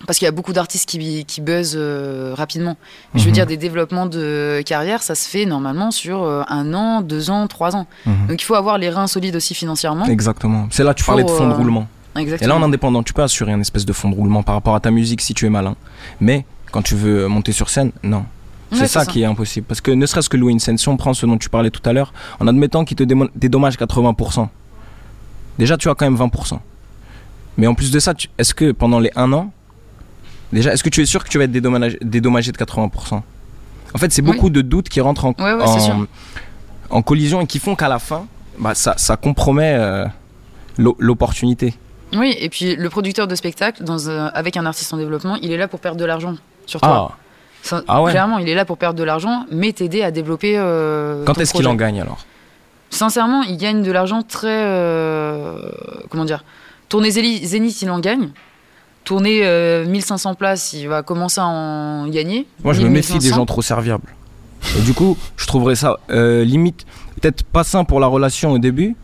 D: parce qu'il y a beaucoup d'artistes qui, qui buzzent euh, rapidement. Mais Je veux
B: Mhm.
D: dire, des développements de carrière, ça se fait normalement sur euh, un an, deux ans, trois ans.
B: Mhm.
D: Donc il faut avoir les reins solides aussi financièrement.
B: Exactement. C'est là que tu
D: Pour,
B: parlais de fond de
D: euh,
B: Et là, en indépendant, tu peux assurer un espèce de fond de roulement par rapport à ta musique si tu es malin. Mais quand tu veux monter sur scène, non. C'est
D: Ouais,
B: ça, qui est impossible. Parce que ne serait-ce que louer une scène, si on prend ce dont tu parlais tout à l'heure, en admettant qu'il te dédommage 80%, déjà tu as quand même 20%. Mais en plus de ça, tu- est-ce que pendant les un an, déjà, est-ce que tu es sûr que tu vas être dédommagé, dédommagé de 80% En fait, c'est
D: Oui.
B: beaucoup de doutes qui rentrent en,
D: Ouais, ouais, c'est sûr.
B: en, en collision et qui font qu'à la fin, bah, ça, ça compromet euh, l'o- l'opportunité.
D: Oui, et puis le producteur de spectacle, dans un- avec un artiste en développement, il est là pour perdre de l'argent sur toi.
B: Ah,
D: Ça-
B: Ah ouais.
D: Clairement, il est là pour perdre de l'argent, mais t'aider à développer. euh,
B: quand
D: ton
B: est-ce qu'il
D: projet.
B: en gagne alors?
D: Sincèrement, il gagne de l'argent très. euh, comment dire Tournée Zéli- Zénith, il en gagne. Tournée euh, 1500 places, il va commencer à en gagner.
B: Moi, je me
D: 1000,
B: méfie des
D: 1500.
B: gens trop serviables. Et du coup, je trouverais ça euh, limite, peut-être pas sain pour la relation au début,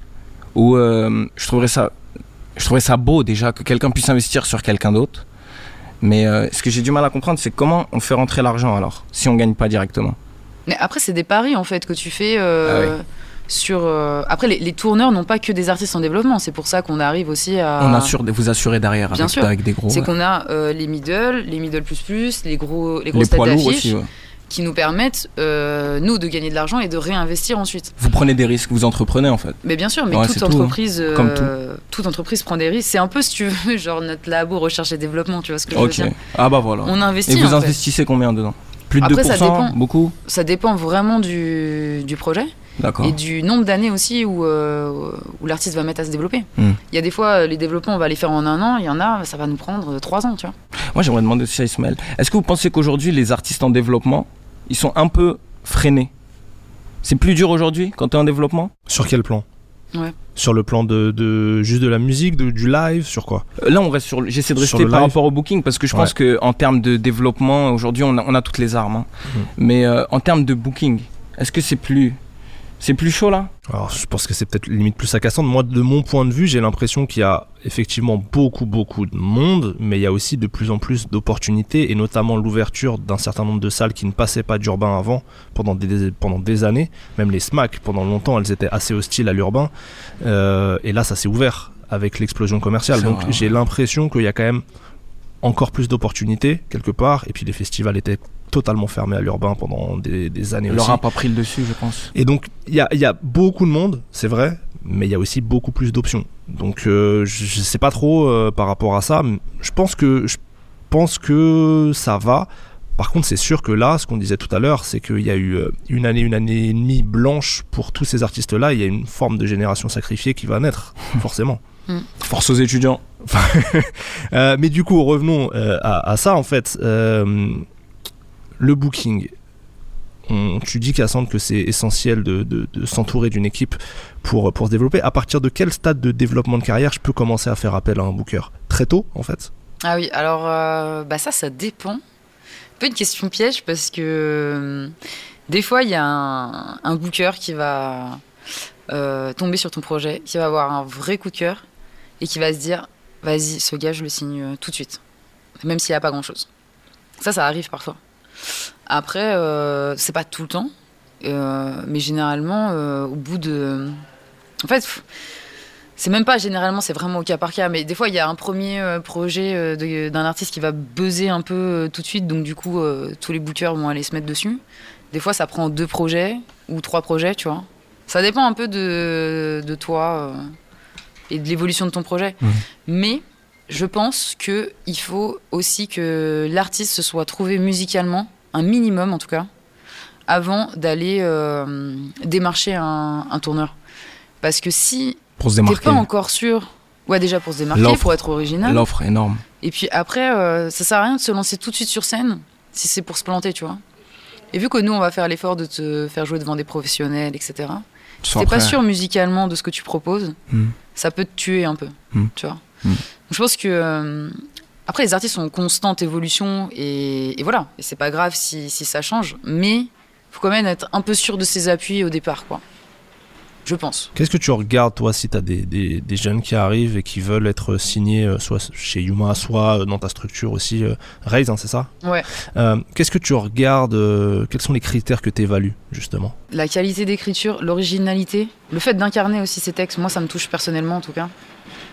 B: ou euh, je trouverais ça, je trouverais ça beau déjà que quelqu'un puisse investir sur quelqu'un d'autre. Mais euh, ce que j'ai du mal à comprendre, c'est comment on fait rentrer l'argent alors, si on gagne pas directement.
D: Mais après, c'est des paris en fait que tu fais. euh,
B: Ah
D: Sur, euh, Après, les, les tourneurs n'ont pas que des artistes en développement. C'est pour ça qu'on arrive aussi à.
B: On assure, de vous assurer derrière
D: Bien
B: avec,
D: sûr.
B: avec des gros.
D: C'est
B: ouais.
D: qu'on a les middle, les middle plus plus, les gros, les
B: Les
D: grosses têtes
B: poids lourds
D: d'affiche
B: aussi. ouais.
D: Qui nous permettent euh, nous de gagner de l'argent et de réinvestir ensuite.
B: Vous prenez des risques, vous entreprenez en fait.
D: Mais bien sûr, mais
B: Ouais,
D: toute
B: tout, hein.
D: entreprise, euh, toute entreprise prend des risques. C'est un peu, si tu veux, genre notre labo recherche et développement. Tu vois ce que je veux
B: Ok.
D: dire
B: Ah bah voilà.
D: On
B: Et
D: investit.
B: vous
D: en fait.
B: investissez combien dedans? Plus de
D: Après,
B: 2%
D: ça dépend.
B: Beaucoup?
D: Ça dépend vraiment du, du projet et du nombre d'années aussi où, euh, où l'artiste va mettre à se développer.
B: Hmm.
D: Il y a des fois, les développements, on va les faire en un an. Il y en a, ça va nous prendre trois ans, tu vois.
B: Moi, j'aimerais demander aussi à Ismaël, est-ce que vous pensez qu'aujourd'hui, les artistes en développement, ils sont un peu freinés C'est plus dur aujourd'hui quand tu es en développement?
C: Sur quel plan?
D: Ouais.
C: sur le plan de, de juste de la musique de- du live sur quoi?
B: Euh, Là, on reste sur. le- J'essaie de rester par
C: live
B: rapport au booking parce que je pense que en termes de développement, aujourd'hui, on a, on a toutes les armes. hein.
C: Mhm.
B: Mais euh, en termes de booking, est-ce que c'est plus. C'est plus chaud là
C: Alors, je pense que c'est peut-être limite plus agaçant. Moi, de mon point de vue, j'ai l'impression qu'il y a effectivement beaucoup, beaucoup de monde, mais il y a aussi de plus en plus d'opportunités, et notamment l'ouverture d'un certain nombre de salles qui ne passaient pas d'urbain avant, pendant des, pendant des années. Même les SMAC, pendant longtemps, elles étaient assez hostiles à l'urbain. Euh, et là, ça s'est ouvert avec l'explosion commerciale. Donc, j'ai l'impression qu'il y a quand même encore plus d'opportunités, quelque part. Et puis, les festivals étaient totalement fermés à l'urbain pendant des, des années
B: Le
C: aussi.
B: rap a pris le dessus, je pense.
C: Et donc, il y a, il y a beaucoup de monde, c'est vrai, mais il y a aussi beaucoup plus d'options. Donc, euh, je, je sais pas trop euh, par rapport à ça. Je pense que je pense que ça va. Par contre, c'est sûr que là, ce qu'on disait tout à l'heure, c'est qu'il y a eu euh, une année, une année et demie blanche pour tous ces artistes-là. Il y a une forme de génération sacrifiée qui va naître, forcément.
B: Force aux étudiants.
C: Euh, mais du coup, revenons euh, à, à ça en fait. Euh, le booking. Tu dis Cassandre que c'est essentiel de, s'entourer d'une équipe pour, se développer. À partir de quel stade de développement de carrière je peux commencer à faire appel à un booker? Très tôt en fait?
D: Ah oui, alors euh, bah ça, ça dépend. Un peu une question piège parce que euh, des fois, il y a un, booker qui va euh, tomber sur ton projet, qui va avoir un vrai coup de cœur et qui va se dire vas-y, ce gars, je le signe tout de suite, même s'il n'y a pas grand-chose. Ça, ça arrive parfois. Après, euh, c'est pas tout le temps, euh, mais généralement, euh, au bout de. En fait, c'est même pas généralement, c'est vraiment au cas par cas, mais des fois, il y a un premier projet d'un artiste qui va buzzer un peu tout de suite, donc du coup, tous les bookers vont aller se mettre dessus. Des fois, ça prend deux projets ou trois projets, tu vois. Ça dépend un peu de, de toi et de l'évolution de ton projet.
B: Mhm.
D: Mais je pense que il faut aussi que l'artiste se soit trouvé musicalement, un minimum en tout cas, avant d'aller euh, démarcher un, un tourneur. Parce que si t'es pas encore sûr, ouais déjà pour se démarquer, pour être original.
B: L'offre énorme.
D: Et puis après, euh, ça sert à rien de se lancer tout de suite sur scène si c'est pour se planter, tu vois. Et vu que nous, on va faire l'effort de te faire jouer devant des professionnels, etc.
B: Tu
D: t'es pas sûr musicalement de ce que tu proposes,
B: Hmm.
D: ça peut te tuer un peu,
B: Hmm.
D: tu vois.
B: Hmm.
D: Je pense que euh, après, les artistes sont en constante évolution et, et voilà. Et c'est pas grave si, si ça change, mais faut quand même être un peu sûr de ses appuis au départ, quoi. Je pense.
C: Qu'est-ce que tu regardes, toi, si tu as des, des- des jeunes qui arrivent et qui veulent être signés, euh, soit chez Yuma, soit euh, dans ta structure aussi euh, Raise, hein, c'est ça?
D: Ouais.
C: Qu'est-ce que tu regardes Quels sont les critères que tu évalues, justement?
D: La qualité d'écriture, l'originalité, le fait d'incarner aussi ces textes, moi ça me touche personnellement en tout cas.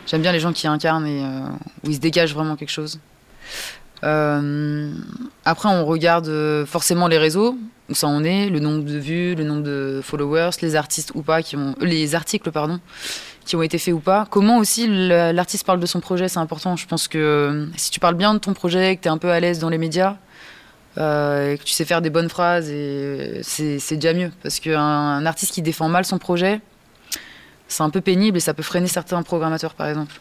D: J'aime bien les gens qui incarnent et euh, où ils se dégagent vraiment quelque chose. Euh, après, on regarde euh, forcément les réseaux, où ça en est, le nombre de vues, le nombre de followers, les artistes ou pas qui ont, les articles pardon, qui ont été faits ou pas. Comment aussi l'artiste parle de son projet, c'est important. Je pense que si tu parles bien de ton projet, que tu es un peu à l'aise dans les médias, et que tu sais faire des bonnes phrases, c'est déjà mieux. Parce qu'un un artiste qui défend mal son projet, c'est un peu pénible et ça peut freiner certains programmateurs, par exemple.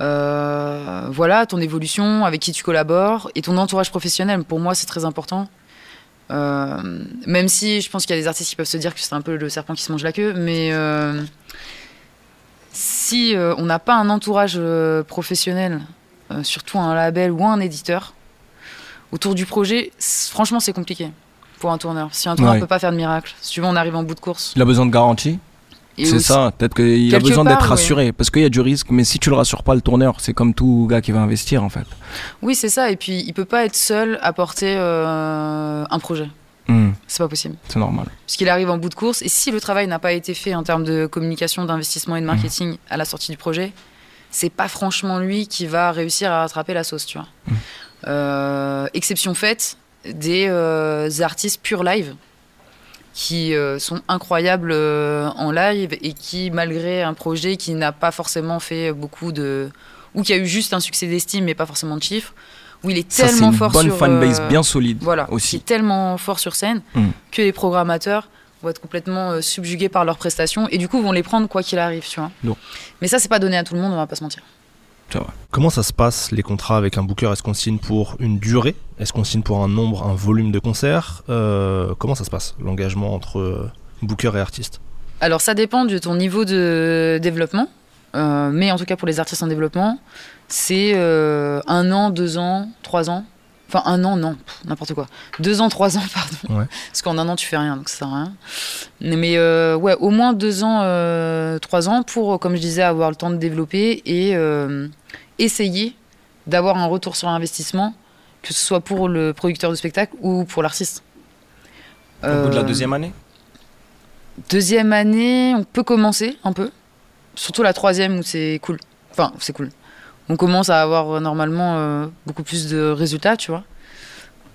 D: Euh, voilà, ton évolution, avec qui tu collabores, et ton entourage professionnel, pour moi, c'est très important. Euh, même si je pense qu'il y a des artistes qui peuvent se dire que c'est un peu le serpent qui se mange la queue, mais euh, si on n'a pas un entourage professionnel, surtout un label ou un éditeur, autour du projet, franchement, c'est compliqué pour un tourneur. Si un tourneur ne
B: Ouais.
D: peut pas faire de miracle, si tu veux, on arrive en bout de course.
B: Il a besoin de garantie? C'est ça. Peut-être qu'il a besoin d'être rassuré. Parce qu'il y a du risque. Mais si tu le rassures pas, le tourneur, c'est comme tout gars qui va investir, en fait.
D: Oui, c'est ça. Et puis, il peut pas être seul à porter euh, un projet.
B: Hmm,
D: C'est pas possible.
B: c'est normal.
D: Puisqu'il arrive en bout de course. Et si le travail n'a pas été fait en termes de communication, d'investissement et de marketing à la sortie du projet, c'est pas franchement lui qui va réussir à rattraper la sauce, tu vois. Euh, exception faite des euh, artistes pure live qui euh, sont incroyables euh, en live et qui, malgré un projet qui n'a pas forcément fait beaucoup de. ou qui a eu juste un succès d'estime mais pas forcément de chiffres, où il est
B: Ça,
D: tellement
B: une
D: fort
B: bonne
D: sur.
B: fanbase
D: euh,
B: bien solide.
D: voilà,
B: aussi.
D: qui est tellement fort sur scène
B: Mm.
D: que les programmateurs vont être complètement subjugués par leurs prestations et du coup vont les prendre quoi qu'il arrive, tu vois.
B: Non.
D: Mais ça, c'est pas donné à tout le monde, on va pas se mentir.
C: Comment ça se passe les contrats avec un booker? Est-ce qu'on signe pour une durée? Est-ce qu'on signe pour un nombre, un volume de concerts? Euh, Comment ça se passe l'engagement entre euh, booker et artiste?
D: Alors ça dépend de ton niveau de développement, euh, mais en tout cas pour les artistes en développement, c'est euh, un an, deux ans, trois ans. Enfin un an, non, n'importe quoi. Deux ans, trois ans, pardon.
C: Ouais.
D: Parce qu'en un an tu fais rien, donc ça sert à rien. Mais euh, ouais, au moins deux ans, euh, trois ans pour, comme je disais, avoir le temps de développer et euh, essayer d'avoir un retour sur investissement, que ce soit pour le producteur de spectacle ou pour l'artiste.
B: Au bout de la
D: Euh,
B: deuxième année?
D: Deuxième année, on peut commencer un peu. Surtout la troisième où c'est cool. Enfin, c'est cool. On commence à avoir euh, normalement euh, beaucoup plus de résultats, tu vois.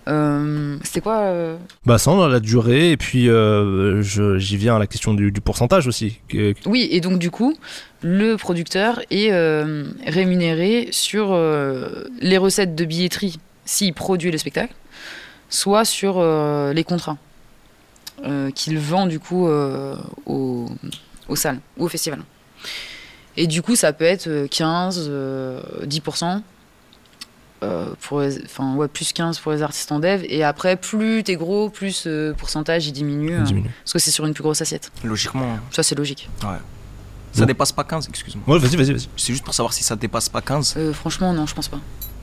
D: Euh, C'était quoi euh,
C: Bah ça, on a la durée et puis euh, je- j'y viens à la question du, du pourcentage aussi.
D: Oui, et donc du coup, le producteur est rémunéré sur les recettes de billetterie s'il produit le spectacle, soit sur les contrats qu'il vend du coup aux, aux salles ou au festival. Et du coup, ça peut être euh, 15, euh, 10%. euh, pour les- enfin ouais plus 15 pour les artistes en dev et après plus t'es gros plus euh, pourcentage il diminue
C: Il
D: euh, parce que c'est sur une plus grosse assiette
B: Logiquement,
D: ça c'est logique
B: ça
C: Bon.
B: dépasse pas 15, excuse-moi.
C: Ouais, vas-y, vas-y, vas-y.
B: C'est juste pour savoir si ça dépasse pas 15.
D: Euh, franchement non je pense pas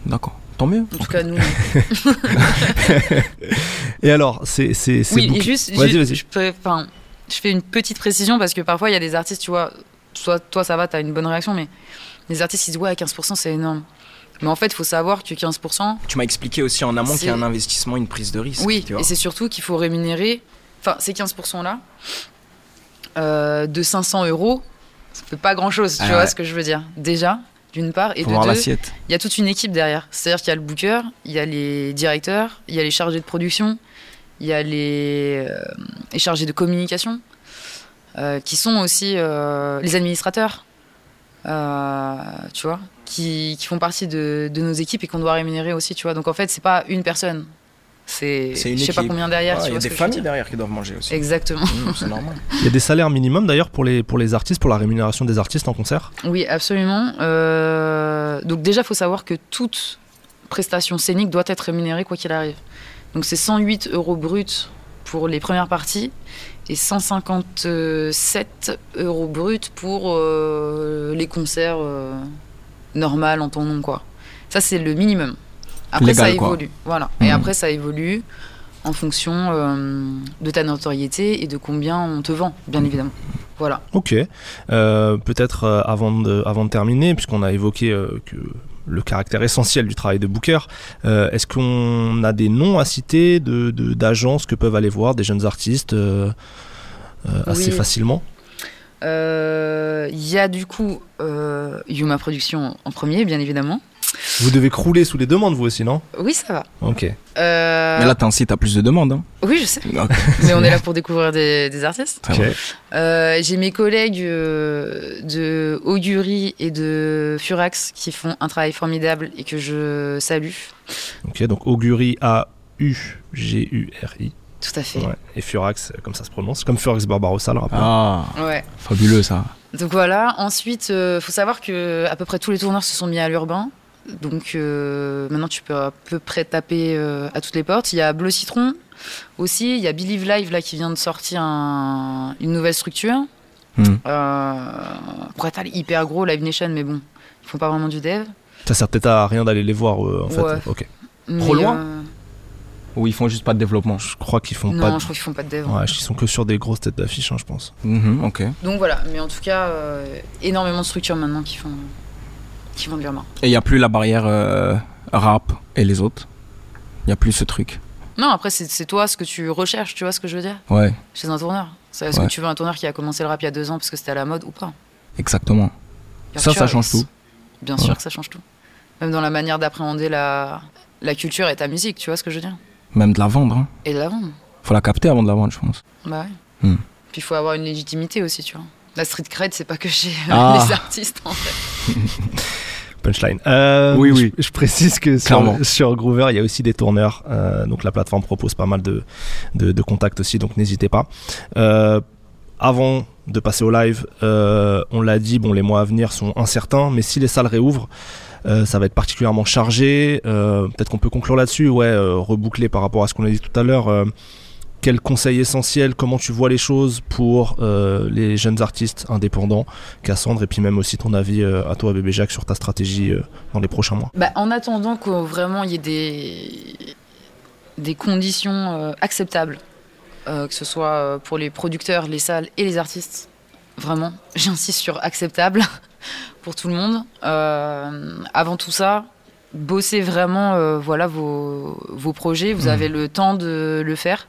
B: D'accord. Tant mieux.
D: en tout cas nous
C: Et alors, c'est. c'est, c'est
D: Oui, et juste,
C: Vas-y, vas-y.
D: Je, je fais une petite précision parce que parfois il y a des artistes, tu vois, soit toi ça va, t'as une bonne réaction, mais les artistes ils disent ouais, 15% c'est énorme. Mais en fait, il faut savoir que 15%,
B: Tu m'as expliqué aussi en amont qu'il y a un investissement, une prise de risque.
D: oui,
B: tu vois.
D: et c'est surtout qu'il faut rémunérer, enfin, ces 15% là, euh, de 500 euros, ça fait pas grand chose, tu
B: Ah
D: vois
B: ouais.
D: ce que je veux dire. Déjà, d'une part, et
B: Faut
D: de deux, il y a toute une équipe derrière. C'est-à-dire qu'il y a le booker, il y a les directeurs, il y a les chargés de production, il y a les, euh, les chargés de communication, qui sont aussi euh, les administrateurs, euh, tu vois, qui, qui font partie de, de nos équipes et qu'on doit rémunérer aussi, tu vois. Donc en fait, c'est pas une personne, c'est je sais pas combien derrière. Tu
B: Il y a des familles derrière qui doivent manger aussi.
D: Exactement.
B: Mmh, c'est normal.
C: Il y a des salaires minimums d'ailleurs pour les, pour les artistes, pour la rémunération des artistes en concert
D: Oui, absolument. Euh, donc déjà, il faut savoir que toute prestation scénique doit être rémunérée quoi qu'il arrive. Donc c'est 108 euros bruts pour les premières parties et 157 euros bruts pour euh, les concerts euh, normales en ton nom, quoi. Ça, c'est le minimum. Après,
B: Légal,
D: ça
B: quoi.
D: évolue. Voilà. Et
B: Mhm.
D: après, ça évolue en fonction euh, de ta notoriété et de combien on te vend, bien évidemment. Voilà.
C: Ok. Euh, Peut-être avant, de, avant de terminer, puisqu'on a évoqué que le caractère essentiel du travail de Booker, euh, est-ce qu'on a des noms à citer de- de- d'agences que peuvent aller voir des jeunes artistes euh, euh, assez
D: Oui.
C: facilement?
D: Il y a du coup Yuma Productions en premier, bien évidemment.
C: Vous devez crouler sous les demandes, vous aussi, non?
D: Oui, ça va.
C: Ok.
D: Euh,
B: Mais là, t'as un site à plus de demandes. Hein.
D: Oui, je sais. Mais on est là pour découvrir des, des artistes.
B: Ça
C: Ok.
B: va.
D: Euh, J'ai mes collègues euh, de Augury et de Furax qui font un travail formidable et que je salue.
C: Ok, donc Augury A-U-G-U-R-I.
D: Tout à fait.
C: Ouais. Et Furax, comme ça se prononce. Comme Furax Barbarossa, le rappeur.
B: Ah,
D: Ouais.
B: fabuleux ça.
D: Donc voilà. Ensuite, il faut savoir que à peu près tous les tourneurs se sont mis à l'urbain. Donc euh, maintenant, tu peux à peu près taper euh, à toutes les portes. Il y a Bleu Citron aussi. Il y a Believe Live là qui vient de sortir un- une nouvelle structure.
B: Hmm.
D: Euh, pour être hyper gros, Live Nation, mais bon, ils font pas vraiment du dev.
C: Ça sert peut-être à rien d'aller les voir, euh, en fait.
D: Ouais.
C: Ok.
D: Mais,
B: Trop loin
D: euh,
B: Ou ils font juste pas de développement.
C: Je crois qu'ils font
D: Non,
C: pas. de-
D: je crois qu'ils font pas de dev.
C: Ouais, ils sont que sur des grosses têtes d'affiche, hein, je pense.
B: Mhm, ok.
D: Donc voilà, mais en tout cas, euh, énormément de structures maintenant qui font, qui font de l'urbain.
B: Et il y a plus la barrière euh, rap et les autres. Il y a plus ce truc.
D: Non, après, c'est toi ce que tu recherches, tu vois ce que je veux dire?
B: Ouais,
D: Chez un tourneur. Est-ce
B: Ouais.
D: que tu veux un tourneur qui a commencé le rap il y a deux ans parce que c'était à la mode ou pas?
B: Exactement. Ça, ça change tout.
D: Bien sûr
B: Ouais.
D: que ça change tout. Même dans la manière d'appréhender la, la culture et ta musique, tu vois ce que je veux dire?
B: Même de la vendre. Hein.
D: Et de la vendre.
B: Faut la capter avant de la vendre, je pense.
D: Bah ouais.
B: Hmm.
D: Puis il faut avoir une légitimité aussi, tu vois. La street cred, c'est pas que chez
B: Ah.
D: les artistes, en fait.
C: Punchline. Euh,
B: Oui, oui.
C: Je, je précise que sur, sur Groover, il y a aussi des tourneurs. euh, donc la plateforme propose pas mal de, de, de contacts aussi, donc n'hésitez pas. Euh, avant de passer au live, euh, on l'a dit, bon, les mois à venir sont incertains, mais si les salles réouvrent, euh, ça va être particulièrement chargé. Euh, Peut-être qu'on peut conclure là-dessus, ouais, euh, reboucler par rapport à ce qu'on a dit tout à l'heure. Quel conseil essentiel, comment tu vois les choses pour euh, les jeunes artistes indépendants, Cassandre, et puis même aussi ton avis euh, à toi, bébé Jacques, sur ta stratégie euh, dans les prochains mois.
D: Bah, en attendant qu'il vraiment il y ait des, des conditions acceptables, que ce soit pour les producteurs, les salles et les artistes, vraiment, j'insiste sur acceptable pour tout le monde. Avant tout ça, bossez vraiment euh, voilà, vos, vos projets, vous
B: Mhm.
D: avez le temps de le faire,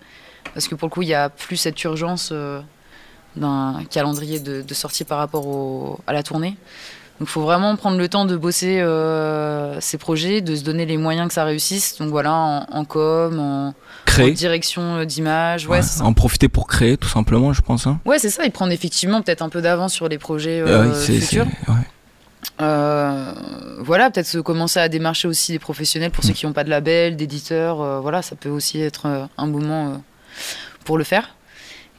D: parce que pour le coup, il n'y a plus cette urgence euh, d'un calendrier de, de sortie par rapport au- à la tournée. Donc il faut vraiment prendre le temps de bosser euh, ces projets, de se donner les moyens que ça réussisse. Donc voilà, en, en com, en, en
B: Créer.
D: direction euh, d'image. Ouais,
B: Ouais,
D: c'est ça.
B: En profiter pour créer, tout simplement, je pense. Hein.
D: Ouais, c'est ça. Et prendre effectivement peut-être un peu d'avance sur les projets
B: Euh,
D: euh, futurs. Euh, voilà, peut-être se commencer à démarcher aussi des professionnels pour ceux qui n'ont pas de label, d'éditeurs. euh, voilà, ça peut aussi être un moment pour le faire.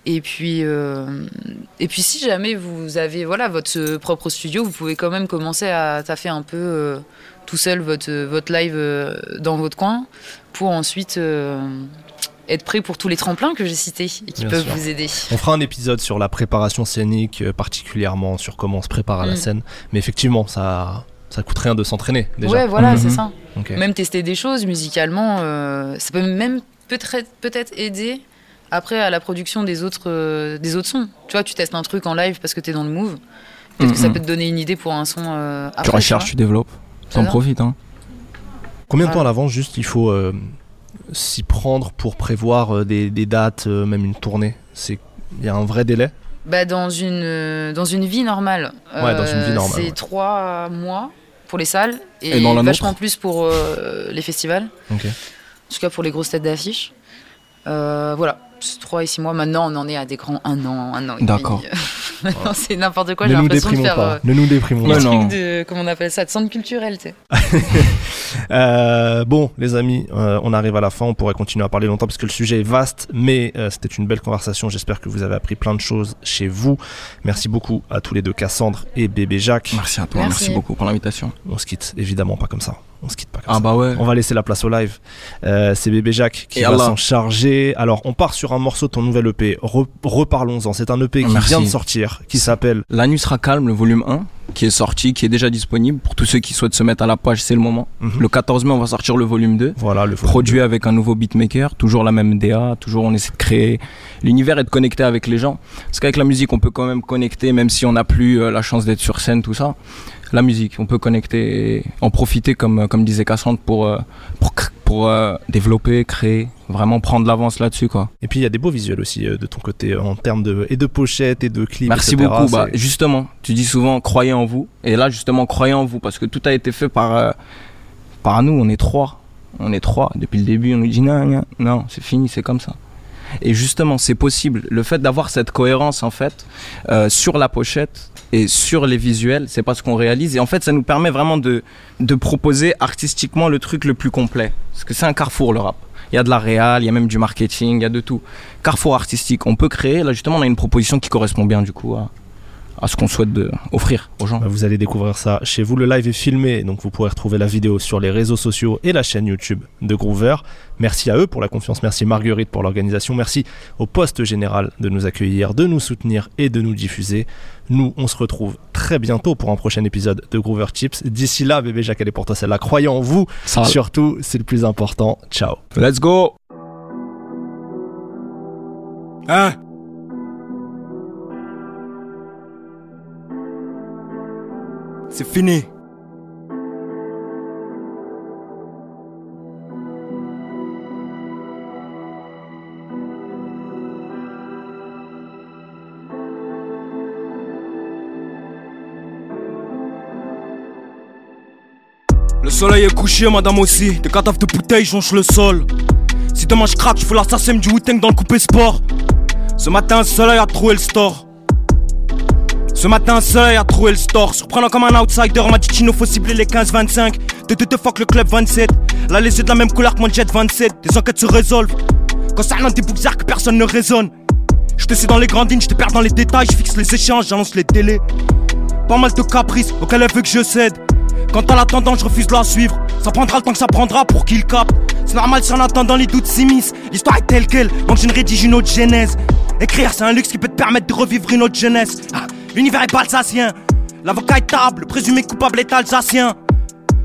D: Et puis, euh, et puis, si jamais vous avez voilà votre euh, propre studio, vous pouvez quand même commencer à taffer un peu euh, tout seul votre votre live euh, dans votre coin pour ensuite être prêt pour tous les tremplins que j'ai cités et qui
C: Bien
D: peuvent
C: sûr.
D: vous aider.
C: On fera un épisode sur la préparation scénique, particulièrement sur comment on se prépare à la
D: Mm.
C: scène. Mais effectivement, ça, ça coûte rien de s'entraîner déjà.
D: Ouais, voilà,
B: Mhm.
D: c'est ça.
C: Ok.
D: Même tester des choses musicalement, ça peut même peut-être peut-être aider après à la production des autres euh, des autres sons. Tu vois, tu testes un truc en live parce que tu es dans le move. Peut-être que ça
B: Mhm.
D: peut te donner une idée pour un son euh, après.
B: Tu recherches, tu développes. T'en
D: ça.
B: profites, hein.
C: Combien de temps à l'avance juste il faut euh, s'y prendre pour prévoir euh, des, des dates, euh, même une tournée? C'est il y a un vrai délai?
D: Bah, dans une euh, dans une vie normale.
C: Ouais, dans une vie normale,
D: C'est
C: ouais.
D: trois mois pour les salles et,
B: Et dans la
D: vachement plus pour euh, les festivals.
C: Ok.
D: En tout cas pour les grosses têtes d'affiche. Euh, voilà, c'est trois et six mois. Maintenant, on en est à des grands un an, un an et demi.
B: D'accord.
D: Maintenant, c'est n'importe quoi.
C: ne
D: J'ai
C: nous
D: l'impression de faire
C: pas.
D: euh,
C: Ne nous déprimons pas.
D: trucs de comment on appelle ça, de centre culturel, tu sais.
C: Euh, bon, les amis, euh, on arrive à la fin. On pourrait continuer à parler longtemps parce que le sujet est vaste, mais euh, c'était une belle conversation. J'espère que vous avez appris plein de choses chez vous. Merci beaucoup à tous les deux, Cassandre et Bébé Jacques.
B: Merci à toi,
D: Merci.
B: merci, beaucoup pour l'invitation.
C: On se quitte évidemment pas comme ça. On se quitte pas comme
B: Ah
C: ça.
B: bah ouais.
C: On va laisser la place au live. Euh, c'est Bébé Jacques qui
B: Et
C: va s'en charger. Alors, on part sur un morceau de ton nouvel EP. Re- Reparlons-en. C'est un EP qui
B: Merci.
C: vient de sortir, qui s'appelle
B: La nuit sera calme, le volume 1, qui est sorti, qui est déjà disponible. Pour tous ceux qui souhaitent se mettre à la page, c'est le moment.
C: Mhm.
B: Le 14 mai, on va sortir le volume 2.
C: Voilà le
B: Produit avec un nouveau beatmaker, toujours la même DA, toujours on essaie de créer l'univers et de connecter avec les gens. Parce qu'avec la musique, on peut quand même connecter, même si on n'a plus euh, la chance d'être sur scène, tout ça. La musique, on peut connecter et en profiter, comme, comme disait Cassandre, pour, euh, pour, euh, développer, créer, vraiment prendre l'avance là-dessus. quoi.
C: Et puis il y a des beaux visuels aussi euh, de ton côté euh, en termes de et de pochettes et de clips.
B: Merci
C: etc.
B: beaucoup. Bah, justement, tu dis souvent croyez en vous. Et là, justement, croyez en vous parce que tout a été fait par, euh, par nous. On est trois. On est trois. Depuis le début, on nous dit non, non, non, c'est fini, c'est comme ça. Et justement, c'est possible. Le fait d'avoir cette cohérence, en fait, euh, sur la pochette et sur les visuels, c'est pas ce qu'on réalise. Et en fait, ça nous permet vraiment de, de proposer artistiquement le truc le plus complet. Parce que c'est un carrefour, le rap. Il y a de la réal, il y a même du marketing, il y a de tout. Carrefour artistique, on peut créer. Là, justement, on a une proposition qui correspond bien, du coup, à, à ce qu'on souhaite de offrir aux gens.
C: Bah, Vous allez découvrir ça chez vous. Le live est filmé, donc vous pourrez retrouver la vidéo sur les réseaux sociaux et la chaîne YouTube de Groover. Merci à eux pour la confiance, merci Marguerite pour l'organisation, merci au poste général de nous accueillir, de nous soutenir et de nous diffuser. Nous, on se retrouve très bientôt pour un prochain épisode de Groover Chips. D'ici là, bébé Jacques, elle est pour toi celle-là. Croyez en vous,
B: Ça,
C: surtout, c'est le plus important. Ciao.
B: let's go!
E: Hein? C'est fini. Le soleil est couché, madame aussi. Des cadavres de bouteilles jonchent le sol. Si demain je craque, je fous l'assassin du wu dans le coupé sport. Ce matin, un soleil a troué le store. Ce matin, un a troué le store. Surprenant comme un outsider, on m'a dit Chino, faut cibler les 15-25. De deux, fuck le club 27. Là, les yeux de la même couleur que mon jet 27. Des enquêtes se résolvent. Concernant des boucs que personne ne raisonne. Je te suis dans les grandes lignes, je te perds dans les détails. Je fixe les échanges, j'annonce les délais. Pas mal de caprices auxquels elle veut que je cède. Quant à la tendance, je refuse de la suivre. Ça prendra le temps que ça prendra pour qu'il capte. C'est normal si en attendant les doutes s'immiscent. L'histoire est telle qu'elle, donc je ne rédige une autre genèse. Écrire, c'est un luxe qui peut te permettre de revivre une autre jeunesse. Ah, L'univers est pas alsacien. L'avocat est table, le présumé coupable est alsacien.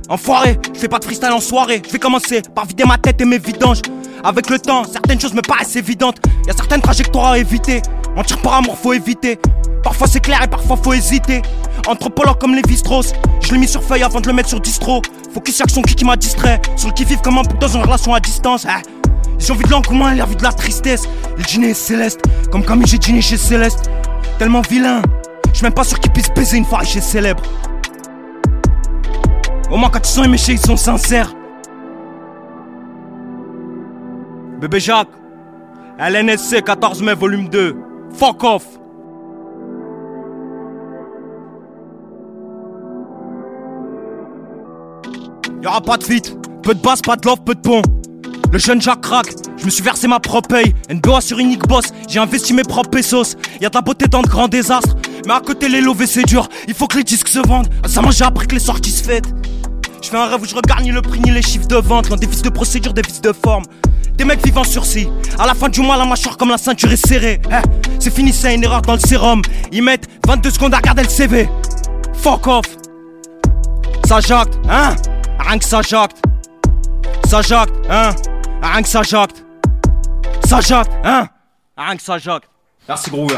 E: Enfoiré, je fais pas de freestyle en soirée. Je vais commencer par vider ma tête et mes vidanges. Avec le temps, certaines choses me paraissent évidentes. Y a certaines trajectoires à éviter. Mentir par amour, faut éviter. Parfois c'est clair et parfois faut hésiter. Anthropologue comme les Strauss, je l'ai mis sur feuille avant de le mettre sur distro. Focus sur son qui qui m'a distrait. Sur le qui vive comme un dans une relation à distance. Ah. J'ai envie de l'engouement et envie de la tristesse. Le dîner est céleste, comme Camille j'ai dîné chez Céleste. Tellement vilain, je même pas sûr qu'il puisse baiser une soirée chez célèbre. Au moins quand ils sont éméchés, ils sont sincères. Bébé Jacques, LNSC 14 mai volume 2. Fuck off. Y'aura pas de vite, peu de basse, pas de love, peu de pont. Le jeune Jacques craque, je me suis versé ma propre paye. NBO sur unique boss, j'ai investi mes propres pesos. Y'a de la beauté dans de grands désastres. Mais à côté, les lovés c'est dur, il faut que les disques se vendent. Ça m'a j'ai appris que les sorties se fêtent. Je fais un rêve où je regarde ni le prix ni les chiffres de vente. Loin des vices de procédure, des vices de forme. Des mecs vivant sursis. À la fin du mois, la mâchoire comme la ceinture est serrée. Eh, c'est fini, c'est une erreur dans le sérum. Ils mettent 22 secondes à regarder le CV. Fuck off. Ça jacte, hein? Rien que ça jacte. Ça jacte, hein? Rien que ça jacte. Ça jacte, hein? Rien que ça jacte. Merci Groover.